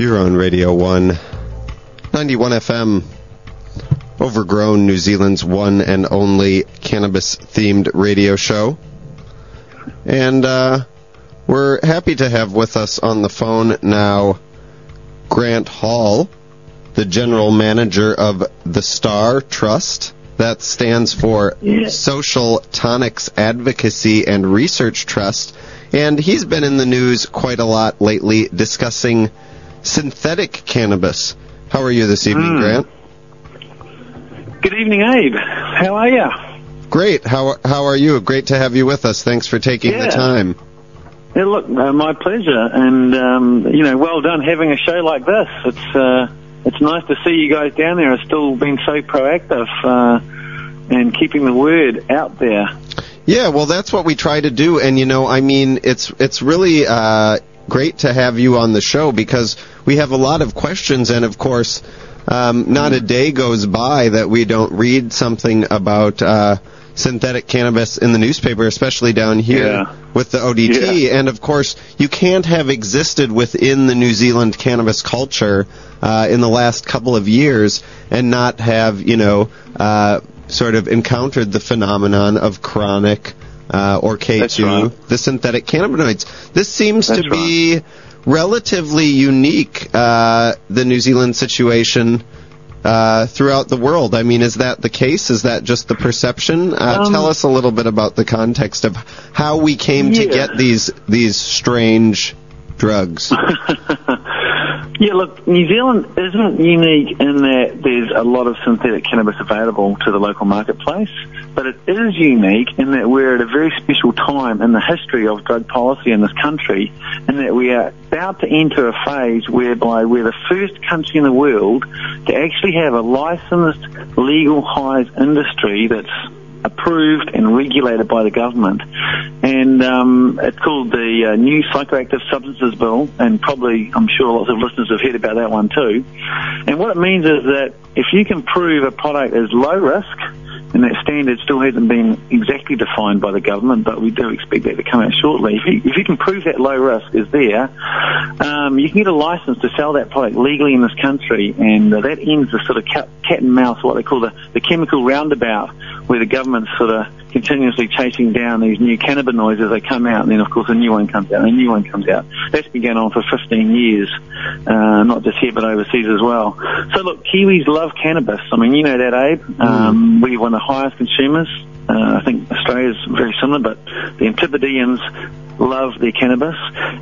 You're on Radio 1, 91 FM, Overgrown, New Zealand's one and only cannabis themed radio show. And uh, we're happy to have with us on the phone now Grant Hall, the general manager of the Star Trust. That stands for Social Tonics Advocacy and Research Trust. And he's been in the news quite a lot lately discussing synthetic cannabis. How are you this evening, Hmm. Grant? Good evening, Abe. How are you? Great. How how are you? Great to have you with us. Thanks for taking the time. Yeah, look, uh, my pleasure, and um, you know, well done having a show like this. It's uh, it's nice to see you guys down there are still being so proactive uh, and keeping the word out there. Yeah, well, that's what we try to do, and you know, I mean, it's it's really uh, great to have you on the show because we have a lot of questions, and of course, um, not a day goes by that we don't read something about uh, synthetic cannabis in the newspaper, especially down here Yeah. with the ODT. And of course, you can't have existed within the New Zealand cannabis culture uh, in the last couple of years and not have, you know, uh, sort of encountered the phenomenon of chronic uh, or K2, right. the synthetic cannabinoids. This seems That's to be relatively unique, uh, the New Zealand situation. Uh, throughout the world. I mean, is that the case? Is that just the perception? Uh, Um, tell us a little bit about the context of how we came to get these these strange drugs. Yeah, look, New Zealand isn't unique in that there's a lot of synthetic cannabis available to the local marketplace, but it is unique in that we're at a very special time in the history of drug policy in this country, in that we are about to enter a phase whereby we're the first country in the world to actually have a licensed legal highs industry that's approved and regulated by the government. And um, it's called the uh, New Psychoactive Substances Bill, and probably I'm sure lots of listeners have heard about that one too. And what it means is that if you can prove a product is low risk, and that standard still hasn't been exactly defined by the government, but we do expect that to come out shortly. If you, if you can prove that low risk is there, um, you can get a license to sell that product legally in this country, and uh, that ends the sort of cat, cat and mouse, what they call the, the chemical roundabout, where the government's sort of continuously chasing down these new cannabinoids as they come out, and then of course a new one comes out, and a new one comes out. That's been going on for 15 years, uh, not just here but overseas as well. So look, Kiwis love cannabis. I mean, you know that, Abe. Um, we're one of the highest consumers. Uh, I think Australia's very similar, but the Antipodeans love their cannabis.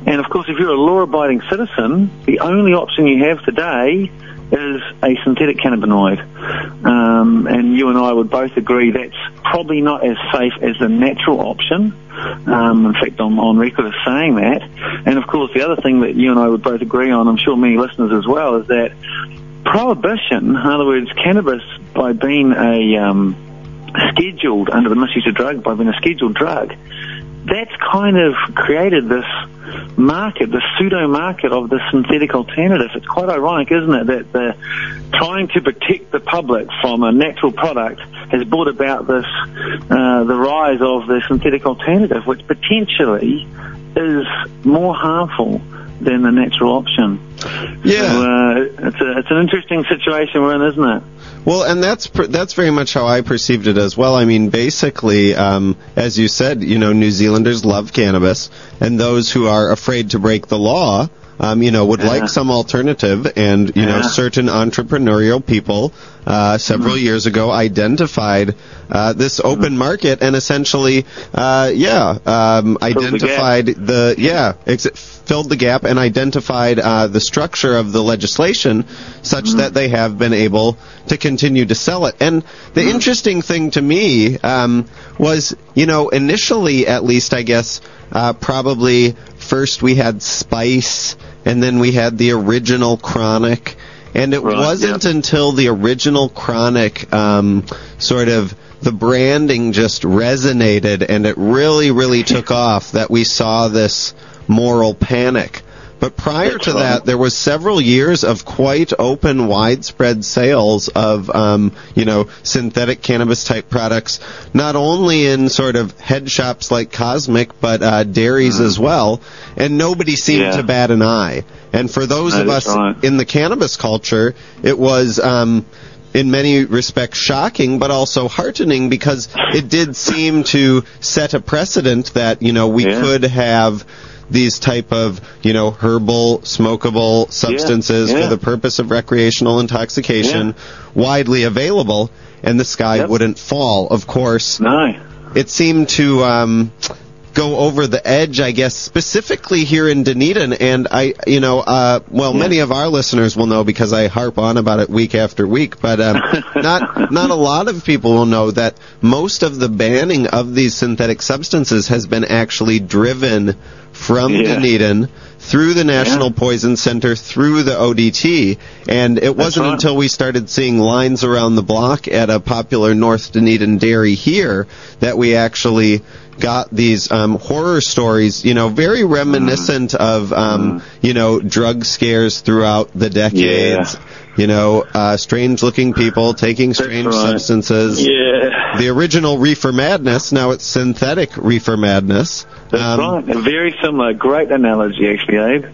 And of course, if you're a law-abiding citizen, the only option you have today is a synthetic cannabinoid. Um, and you and I would both agree that's probably not as safe as the natural option. Um, in fact, I'm on record as saying that. And of course, the other thing that you and I would both agree on, I'm sure many listeners as well, is that prohibition, in other words, cannabis by being a um, scheduled under the misuse of drug, by being a scheduled drug, that's kind of created this market, this pseudo market of the synthetic alternative. It's quite ironic, isn't it, that the trying to protect the public from a natural product has brought about this uh, the rise of the synthetic alternative, which potentially is more harmful than the natural option. Yeah. So, uh, it's, a, it's an interesting situation we're in, isn't it? Well, and that's that's very much how I perceived it as well. I mean, basically, um, as you said, you know, New Zealanders love cannabis, and those who are afraid to break the law, um, you know, would Yeah. like some alternative. And you know, certain entrepreneurial people uh, several Mm-hmm. years ago identified uh, this open market and essentially, uh, yeah, um, the identified the yeah ex- filled the gap and identified uh, the structure of the legislation such Mm-hmm. that they have been able to continue to sell it. And the Mm-hmm. interesting thing to me um, was, you know, initially at least, I guess, uh, probably first we had Spice and then we had the original Chronic. And it Right, wasn't yeah. until the original Chronic um, sort of the branding just resonated and it really, really took off that we saw this moral panic. But prior to that, there was several years of quite open, widespread sales of, um, you know, synthetic cannabis type products, not only in sort of head shops like Cosmic, but uh, dairies as well. And nobody seemed. Yeah. to bat an eye. And for those No, of us right. in the cannabis culture, it was. Um, in many respects shocking, but also heartening because it did seem to set a precedent that you know we Yeah. could have these type of you know herbal smokable substances yeah. for the purpose of recreational intoxication widely available and the sky Yep. wouldn't fall of course No. it seemed to um, go over the edge, I guess, specifically here in Dunedin. And I, you know, uh, well, Yeah. many of our listeners will know because I harp on about it week after week. But um, not not a lot of people will know that most of the banning of these synthetic substances has been actually driven from Yeah. Dunedin through the National Poison Center, through the ODT, and it wasn't right. until we started seeing lines around the block at a popular North Dunedin dairy here that we actually got these um, horror stories, you know, very reminiscent of, um, you know, drug scares throughout the decades. You know, uh, strange-looking people taking strange right. substances. Yeah. The original reefer madness, now it's synthetic reefer madness. That's Um, right. Very similar. Great analogy, actually, Abe.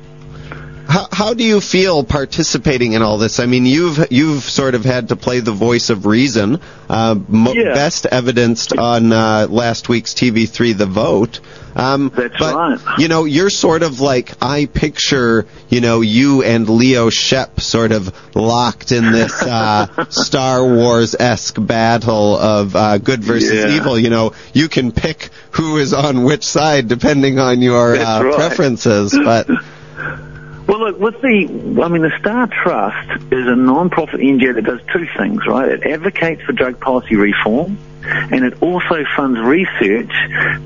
How, how do you feel participating in all this? I mean, you've you've sort of had to play the voice of reason, uh, mo- Yeah. best evidenced on uh, last week's TV3 The Vote. Um, That's but, right. You know, you're sort of like I picture, you know, you and Leo Schep sort of locked in this uh, Star Wars esque battle of uh, good versus Yeah. evil. You know, you can pick who is on which side depending on your uh, right. preferences, but. Well, look, with the, I mean, the Star Trust is a non-profit NGO that does two things, right? It advocates for drug policy reform, and it also funds research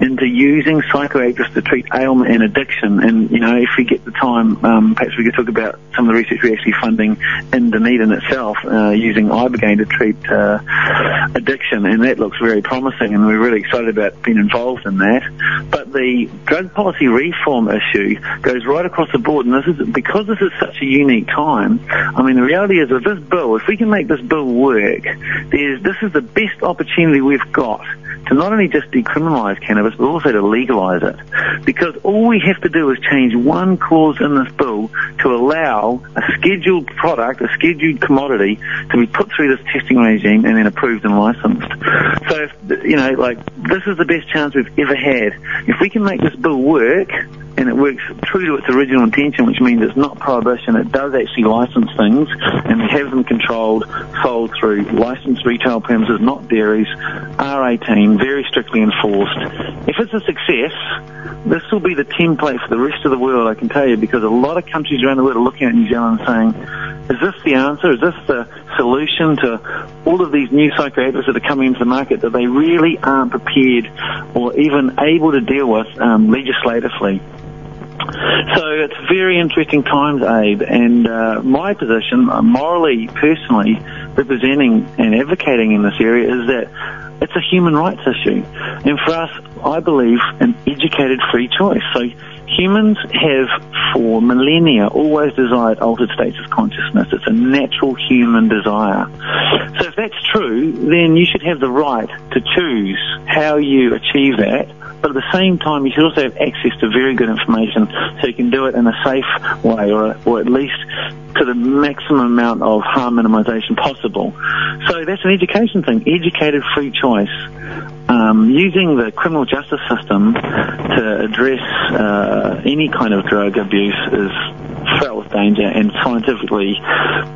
into using psychoactives to treat ailment and addiction. And, you know, if we get the time, um, perhaps we could talk about some of the research we're actually funding in Dunedin itself, uh, using Ibogaine to treat uh, addiction, and that looks very promising, and we're really excited about being involved in that. But the drug policy reform issue goes right across the board, and this is because this is such a unique time. I mean, the reality is, with this bill, if we can make this bill work, there's this is the best opportunity we've got to not only just decriminalise cannabis, but also to legalise it. Because all we have to do is change one clause in this bill to allow a scheduled product, a scheduled commodity, to be put through this testing regime and then approved and licensed. So, if, you know, like, this is the best chance we've ever had. If we can make this bill work, and it works true to its original intention, which means it's not prohibition, it does actually license things, and have them controlled, sold through licensed retail premises, not dairies, R18, very strictly enforced. If it's a success, this will be the template for the rest of the world, I can tell you, because a lot of countries around the world are looking at New Zealand and saying, is this the answer? Is this the solution to all of these new psychoactives that are coming into the market that they really aren't prepared or even able to deal with um, legislatively? So it's very interesting times, Abe, and uh, my position, uh, morally, personally, representing and advocating in this area is that it's a human rights issue. And for us, I believe in educated free choice. So humans have, for millennia, always desired altered states of consciousness. It's a natural human desire. So if that's true, then you should have the right to choose how you achieve that. But at the same time, you should also have access to very good information so you can do it in a safe way or, or at least to the maximum amount of harm minimization possible. So that's an education thing, educated free choice. Um, using the criminal justice system to address uh, any kind of drug abuse is with danger and scientifically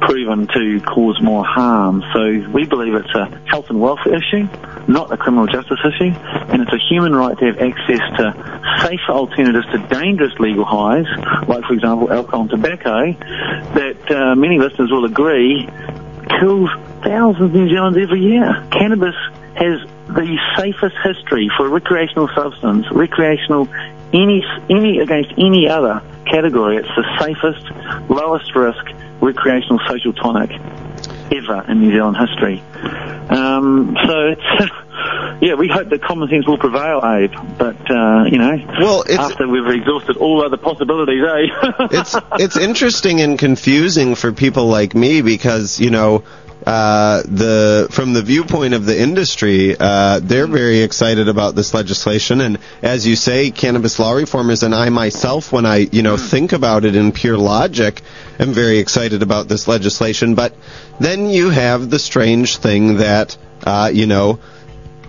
proven to cause more harm. So we believe it's a health and welfare issue, not a criminal justice issue, and it's a human right to have access to safer alternatives to dangerous legal highs, like for example alcohol and tobacco, that uh, many listeners will agree kills thousands of New Zealanders every year. Cannabis has the safest history for recreational substance, recreational any any against any other category. It's the safest, lowest risk recreational social tonic ever in New Zealand history. Um, so it's yeah, we hope that common sense will prevail, Abe. But uh, you know, Well, after we've exhausted all other possibilities, eh? it's it's interesting and confusing for people like me because you know uh, the from the viewpoint of the industry, uh, they're very excited about this legislation, and as you say, cannabis law reformers and I myself, when I you know think about it in pure logic, am very excited about this legislation. But then you have the strange thing that uh, you know.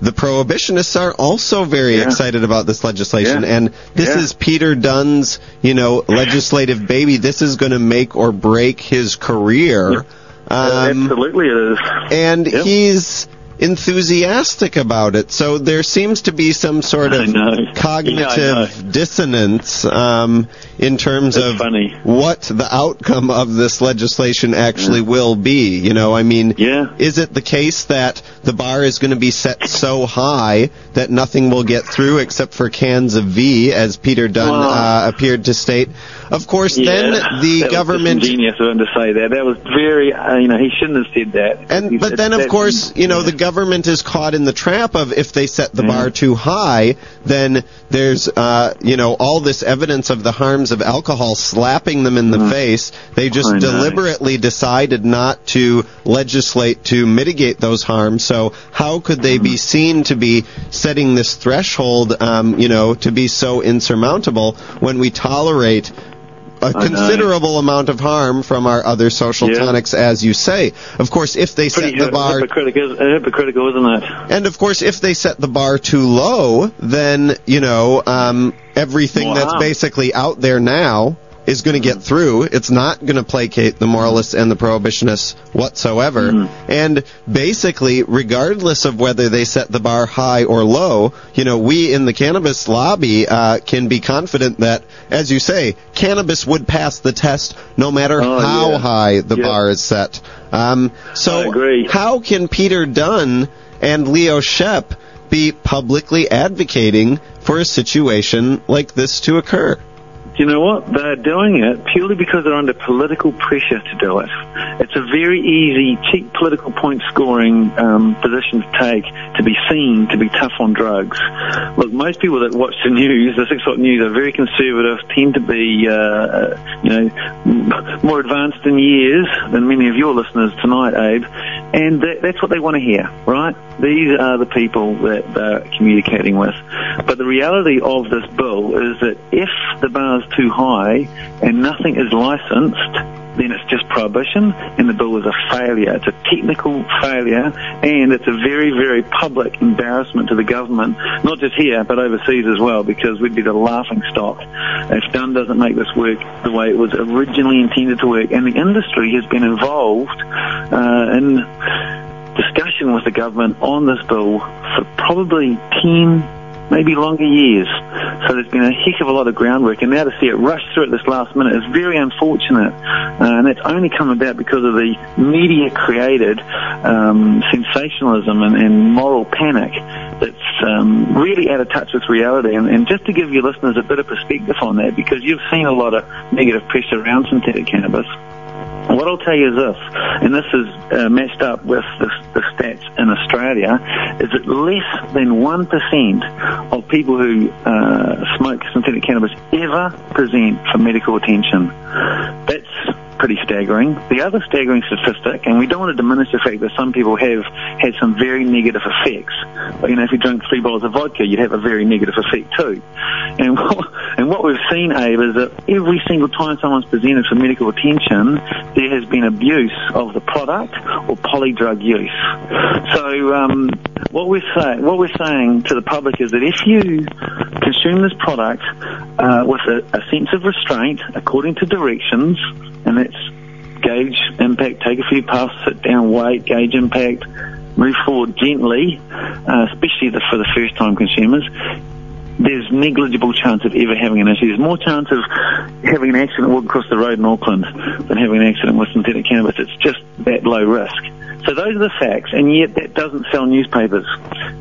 The prohibitionists are also very Yeah. excited about this legislation, Yeah. and this Yeah. is Peter Dunn's, you know, legislative baby. This is going to make or break his career. Um, Absolutely, it is. and he's enthusiastic about it. So there seems to be some sort of cognitive Yeah, dissonance um, in terms of funny. what the outcome of this legislation actually will be. You know, I mean, Yeah. is it the case that the bar is going to be set so high that nothing will get through except for cans of V, as Peter Dunn Wow. uh, appeared to state? Of course, Yeah, then the government was genius of him to say that. That was very, uh, you know, he shouldn't have said that. He And but said then of course, you know, yeah. the government is caught in the trap of if they set the Yeah. bar too high, then there's uh, you know, all this evidence of the harms of alcohol slapping them in the face. They just Mm. Deliberately decided not to legislate to mitigate those harms. So how could they Mm. be seen to be setting this threshold um, you know, to be so insurmountable when we tolerate a considerable amount of harm from our other social Yeah. tonics, as you say. Of course, if they Pretty set the bar, hypocritical, hypocritical, isn't it? and of course, if they set the bar too low, then you know um, everything that's basically out there now is going to get through. It's not going to placate the moralists and the prohibitionists whatsoever. Mm. And basically, regardless of whether they set the bar high or low, you know, we in the cannabis lobby uh, can be confident that, as you say, cannabis would pass the test no matter Oh, how yeah. high the Yep. bar is set. Um, so, how can Peter Dunn and Leo Schep be publicly advocating for a situation like this to occur? You know what? They're doing it purely because they're under political pressure to do it. It's a very easy, cheap political point scoring um, position to take to be seen to be tough on drugs. Look, most people that watch the news, the six o'clock news, are very conservative, tend to be, uh, you know, more advanced in years than many of your listeners tonight, Abe. And that, that's what they want to hear, right? These are the people that they're communicating with. But the reality of this bill is that if the bar's too high and nothing is licensed, then it's just prohibition and the bill is a failure. It's a technical failure and it's a very, very public embarrassment to the government, not just here, but overseas as well, because we'd be the laughing stock if Dunn doesn't make this work the way it was originally intended to work. And the industry has been involved uh, in discussion with the government on this bill for probably 10, maybe longer years. So there's been a heck of a lot of groundwork, and now to see it rush through at this last minute is very unfortunate. Uh, and it's only come about because of the media-created um, sensationalism and, and moral panic that's um, really out of touch with reality. And, and just to give your listeners a bit of perspective on that, because you've seen a lot of negative press around synthetic cannabis. What I'll tell you is this, and this is uh, matched up with the, the stats in Australia, is that less than 1% of people who uh, smoke synthetic cannabis ever present for medical attention. That's pretty staggering. The other staggering statistic, and we don't want to diminish the fact that some people have had some very negative effects. But, you know, if you drink three bottles of vodka, you'd have a very negative effect too. And what, and what we've seen, Abe, is that every single time someone's presented for medical attention, there has been abuse of the product or polydrug use. So um, what we're saying, what we're saying to the public is that if you consume this product uh, with a, a sense of restraint, according to directions, and that's gauge impact, take a few puffs, sit down, wait, gauge impact, move forward gently, uh, especially the, for the first time consumers, there's negligible chance of ever having an issue. There's more chance of having an accident walking across the road in Auckland than having an accident with synthetic cannabis. It's just that low risk. So those are the facts, and yet that doesn't sell newspapers.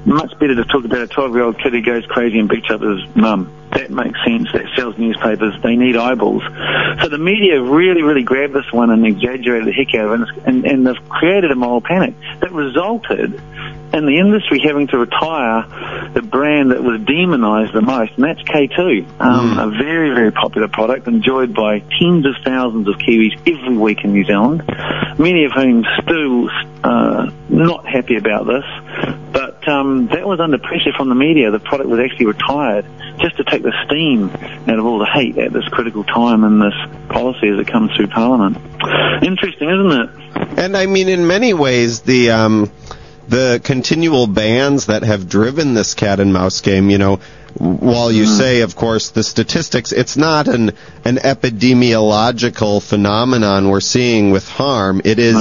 Much better to talk about a 12-year-old kid who goes crazy and beats up his mum. That makes sense. That sells newspapers. They need eyeballs. So the media really, really grabbed this one and exaggerated the heck out of it, and, and they've created a moral panic that resulted in the industry having to retire the brand that was demonized the most, and that's K2. Um, A very, very popular product enjoyed by tens of thousands of Kiwis every week in New Zealand, many of whom still uh, not happy about this. Um, that was under pressure from the media. The product was actually retired just to take the steam out of all the hate at this critical time in this policy as it comes through Parliament. Interesting, isn't it? And I mean, in many ways, the um, the continual bans that have driven this cat and mouse game, you know, while you Mm-hmm. say, of course, the statistics, it's not an an epidemiological phenomenon we're seeing with harm. It is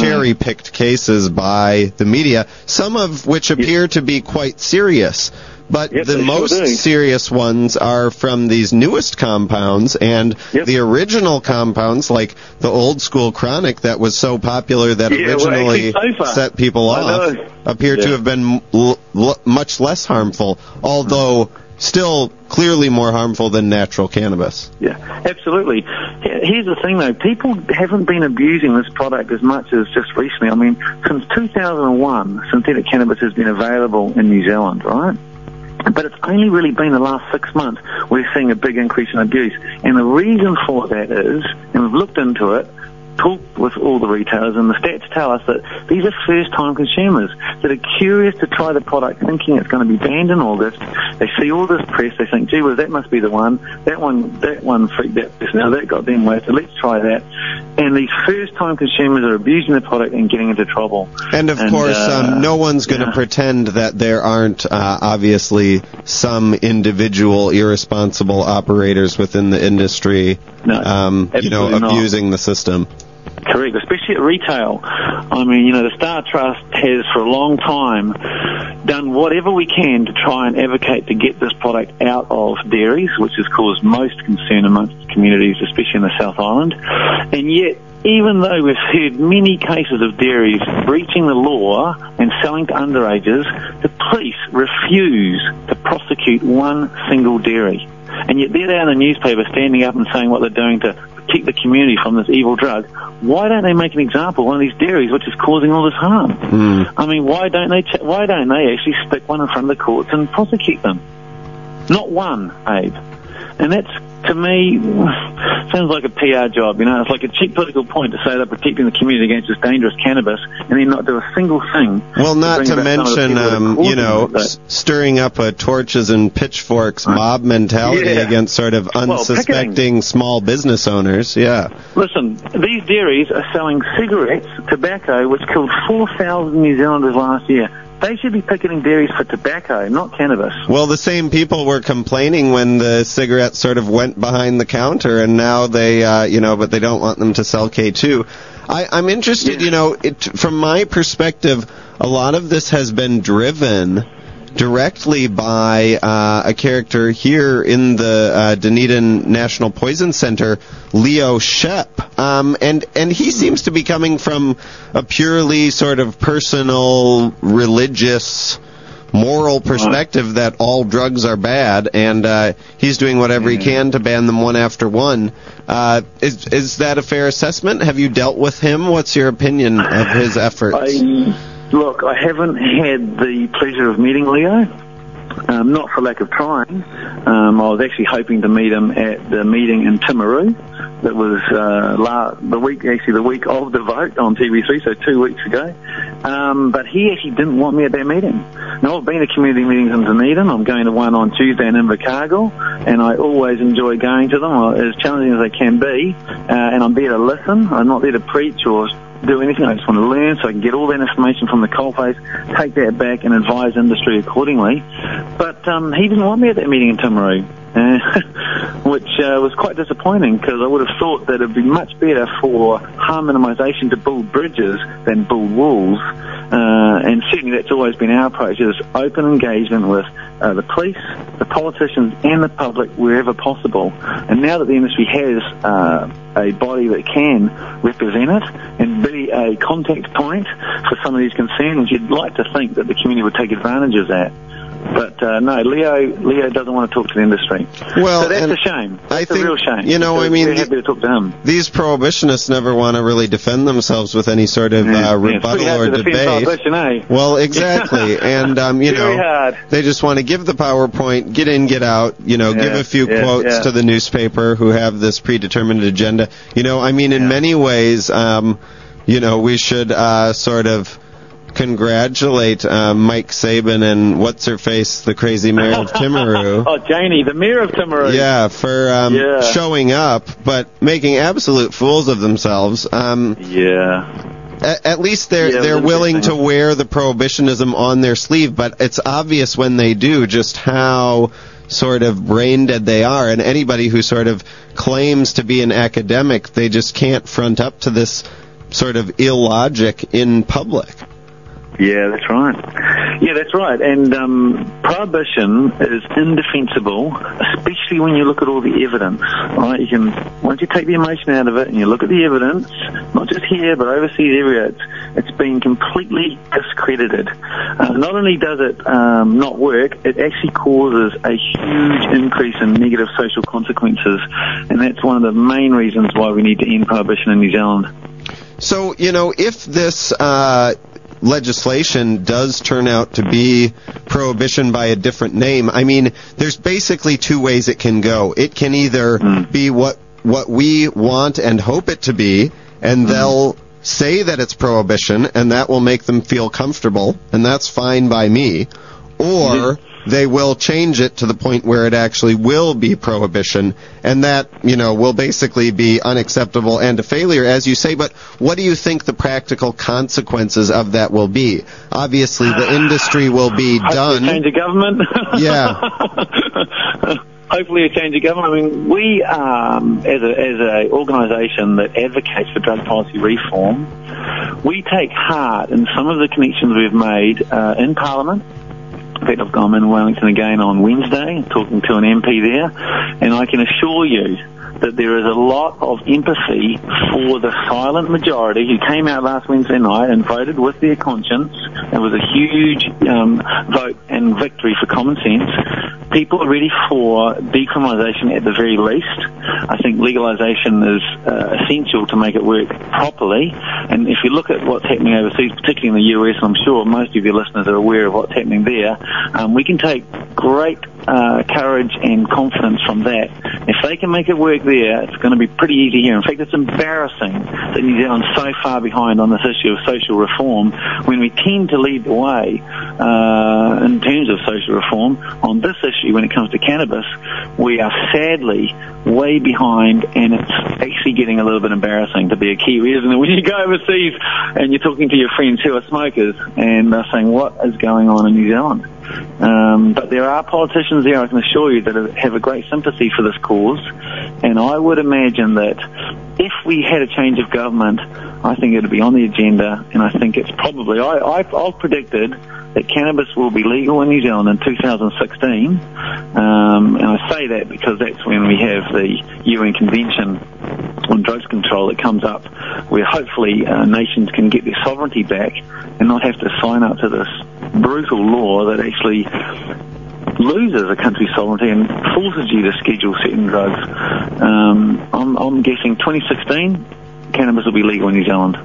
cherry picked cases by the media, some of which appear to be quite serious. But Yep, the they sure most serious ones are from these newest compounds and Yep. the original compounds like the old school chronic that was so popular that Yeah, originally far. set people off appear to have been l- l- much less harmful, although still clearly more harmful than natural cannabis. Yeah, absolutely. Here's the thing though, people haven't been abusing this product as much as just recently. I mean, since 2001, synthetic cannabis has been available in New Zealand, right? But it's only really been the last six months we're seeing a big increase in abuse. And the reason for that is, and we've looked into it, talked with all the retailers, and the stats tell us that these are first-time consumers that are curious to try the product, thinking it's going to be banned in August. They see all this press, they think, "Gee well, that must be the one. That one, that one freaked that person out. That got them wasted. Let's try that." And these first-time consumers are abusing the product and getting into trouble. And of And, course, uh, um, no one's going to yeah. pretend that there aren't uh, obviously some individual irresponsible operators within the industry, No, um, you know, absolutely not. abusing the system. Correct, especially at retail. I mean, you know, the Star Trust has for a long time done whatever we can to try and advocate to get this product out of dairies, which has caused most concern amongst communities, especially in the South Island. And yet, even though we've heard many cases of dairies breaching the law and selling to underages, the police refuse to prosecute one single dairy. And yet they're there in the newspaper standing up and saying what they're doing to protect the community from this evil drug. Why don't they make an example of one of these dairies which is causing all this harm? Hmm. I mean, why don't they? Ch- why don't they actually stick one in front of the courts and prosecute them? Not one, Abe. And that's to me sounds like a PR job. You know, it's like a cheap political point to say they're protecting the community against this dangerous cannabis, and then not do a single thing. Well, not to back some of the mention, people that are um, you know, s- stirring up a torches and pitchforks mob mentality Yeah. against sort of Well, unsuspecting small business owners. Yeah. Listen, these dairies are selling cigarettes, tobacco, which killed 4,000 New Zealanders last year. They should be picketing dairies for tobacco, not cannabis. Well, the same people were complaining when the cigarettes sort of went behind the counter, and now they, uh, you know, but they don't want them to sell K2. I, I'm interested, Yeah. you know, it, from my perspective, a lot of this has been driven directly by uh, a character here in the uh, Dunedin National Poison Center, Leo Schep, um, and and he seems to be coming from a purely sort of personal, religious moral perspective that all drugs are bad, and uh, he's doing whatever he can to ban them one after one. Uh, is is that a fair assessment? Have you dealt with him? What's your opinion of his efforts? I, look, I haven't had the pleasure of meeting Leo. Um, not for lack of trying. Um, I was actually hoping to meet him at the meeting in Timaru. That was uh, la- the week, actually the week of the vote on TV3, so two weeks ago. Um, but he actually didn't want me at that meeting. Now I've been to community meetings in Dunedin. I'm going to one on Tuesday in Invercargill, and I always enjoy going to them, uh, as challenging as they can be. Uh, and I'm there to listen. I'm not there to preach or do anything. I just want to learn so I can get all that information from the coalface, take that back and advise industry accordingly. But um, he didn't want me at that meeting in Timaru, which uh, was quite disappointing because I would have thought that it'd be much better for harm to build bridges than build walls. Uh, and certainly that's always been our approach, is open engagement with uh, the police, the politicians and the public wherever possible. And now that the industry has uh, a body that can represent it and be a contact point for some of these concerns, you'd like to think that the community would take advantage of that. But uh, no, Leo Leo doesn't want to talk to the industry. Well, so that's a shame. That's I a think, real shame. you know, I mean, happy to talk to him. These prohibitionists never want to really defend themselves with any sort of Yeah, uh, yeah, rebuttal hard or debate. eh? Well, exactly, and um, you know, hard. they just want to give the PowerPoint, get in, get out. You know, give a few yeah, quotes yeah. to the newspaper who have this predetermined agenda. You know, I mean, in Yeah. many ways, um, you know, we should uh, sort of congratulate uh, Mike Sabin and what's her face, the crazy mayor of Timaru. oh, Janie, the mayor of Timaru. Yeah, for um, Yeah. showing up, but making absolute fools of themselves. Um, Yeah. at, at least they're Yeah, they're willing to wear the prohibitionism on their sleeve, but it's obvious when they do just how sort of brain dead they are. And anybody who sort of claims to be an academic, they just can't front up to this sort of illogic in public. Yeah, that's right. Yeah, that's right. And um, prohibition is indefensible, especially when you look at all the evidence. Right? You can once you take the emotion out of it and you look at the evidence, not just here but overseas everywhere, it's, it's been completely discredited. Uh, not only does it um, not work, it actually causes a huge increase in negative social consequences, and that's one of the main reasons why we need to end prohibition in New Zealand. So, you know, if this uh, legislation does turn out to be prohibition by a different name, I mean, there's basically two ways it can go. It can either hmm. be what what we want and hope it to be, and hmm. they'll say that it's prohibition, and that will make them feel comfortable, and that's fine by me. Or mm-hmm. They will change it to the point where it actually will be prohibition, and that, you know, will basically be unacceptable and a failure, as you say. But what do you think the practical consequences of that will be? Obviously, the industry will be Hopefully a change done. of government. Yeah. Hopefully a change of government. I mean, we, um, as a as a organisation that advocates for drug policy reform, we take heart in some of the connections we've made uh, in Parliament. I've gone in Wellington again on Wednesday, talking to an MP there, and I can assure you that there is a lot of empathy for the silent majority who came out last Wednesday night and voted with their conscience. It was a huge um, vote and victory for common sense. People are ready for decriminalisation at the very least. I think legalisation is uh, essential to make it work properly. And if you look at what's happening overseas, particularly in the US, I'm sure most of your listeners are aware of what's happening there, um, we can take great uh, courage and confidence from that. If they can make it work there, it's going to be pretty easy here. In fact, it's embarrassing that New Zealand's so far behind on this issue of social reform when we tend to lead the way uh, in terms of social reform on this issue when it comes to cannabis. We are sadly way behind, and it's actually getting a little bit embarrassing to be a Kiwi, isn't it? When you go overseas and you're talking to your friends who are smokers and they're saying, "What is going on in New Zealand?" Um, but there are politicians there, I can assure you, that have a great sympathy for this cause. And I would imagine that if we had a change of government, I think it would be on the agenda. And I think it's probably, I, I've predicted that cannabis will be legal in New Zealand in 2016. Um, and I say that because that's when we have the UN Convention on drugs control that comes up, where hopefully uh, nations can get their sovereignty back and not have to sign up to this brutal law that actually loses a country's sovereignty and forces you to schedule certain drugs. Um, I'm, I'm guessing 2016, cannabis will be legal in New Zealand.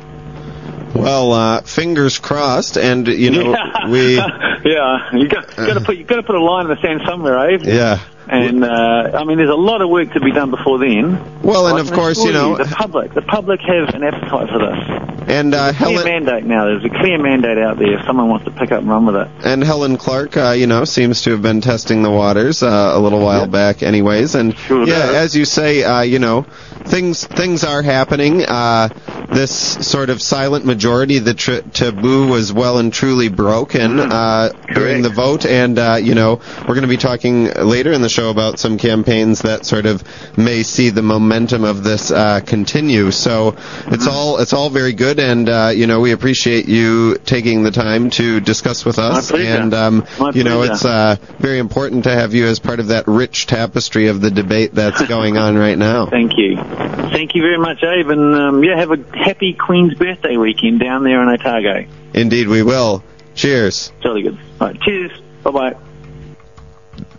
Well, uh, fingers crossed, and you know yeah. we, yeah, you got, got to put you got to put a line in the sand somewhere, eh? yeah. And uh, I mean, there's a lot of work to be done before then. Well, and I of course, you know, the public, the public have an appetite for this. and uh, Clear Helen mandate now. There's a clear mandate out there. If someone wants to pick up and run with it. and Helen Clark, uh, you know, seems to have been testing the waters uh, a little while back, anyways. And Sure yeah, does. as you say, uh, you know, things things are happening. Uh, this sort of silent majority, the tr- taboo was well and truly broken uh, during the vote, and uh, you know, we're going to be talking later in the show about some campaigns that sort of may see the momentum of this uh, continue. So it's all it's all very good, and uh, you know, we appreciate you taking the time to discuss with us, and um, you know, it's uh, very important to have you as part of that rich tapestry of the debate that's going on right now. Thank you. Thank you very much, Abe. And um, yeah, have a happy Queen's birthday weekend down there in Otago. Indeed, we will. Cheers. Jolly good. All right, cheers. Bye bye.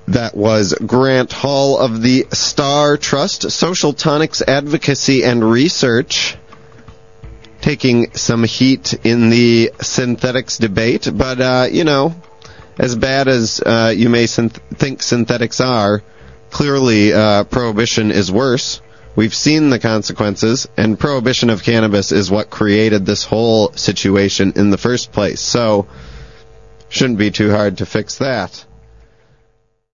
That was Grant Hall of the Star Trust Social Tonics Advocacy and Research taking some heat in the synthetics debate, but uh, you know, as bad as uh, you may synth- think synthetics are, clearly uh, prohibition is worse. We've seen the consequences, and prohibition of cannabis is what created this whole situation in the first place. So, shouldn't be too hard to fix that.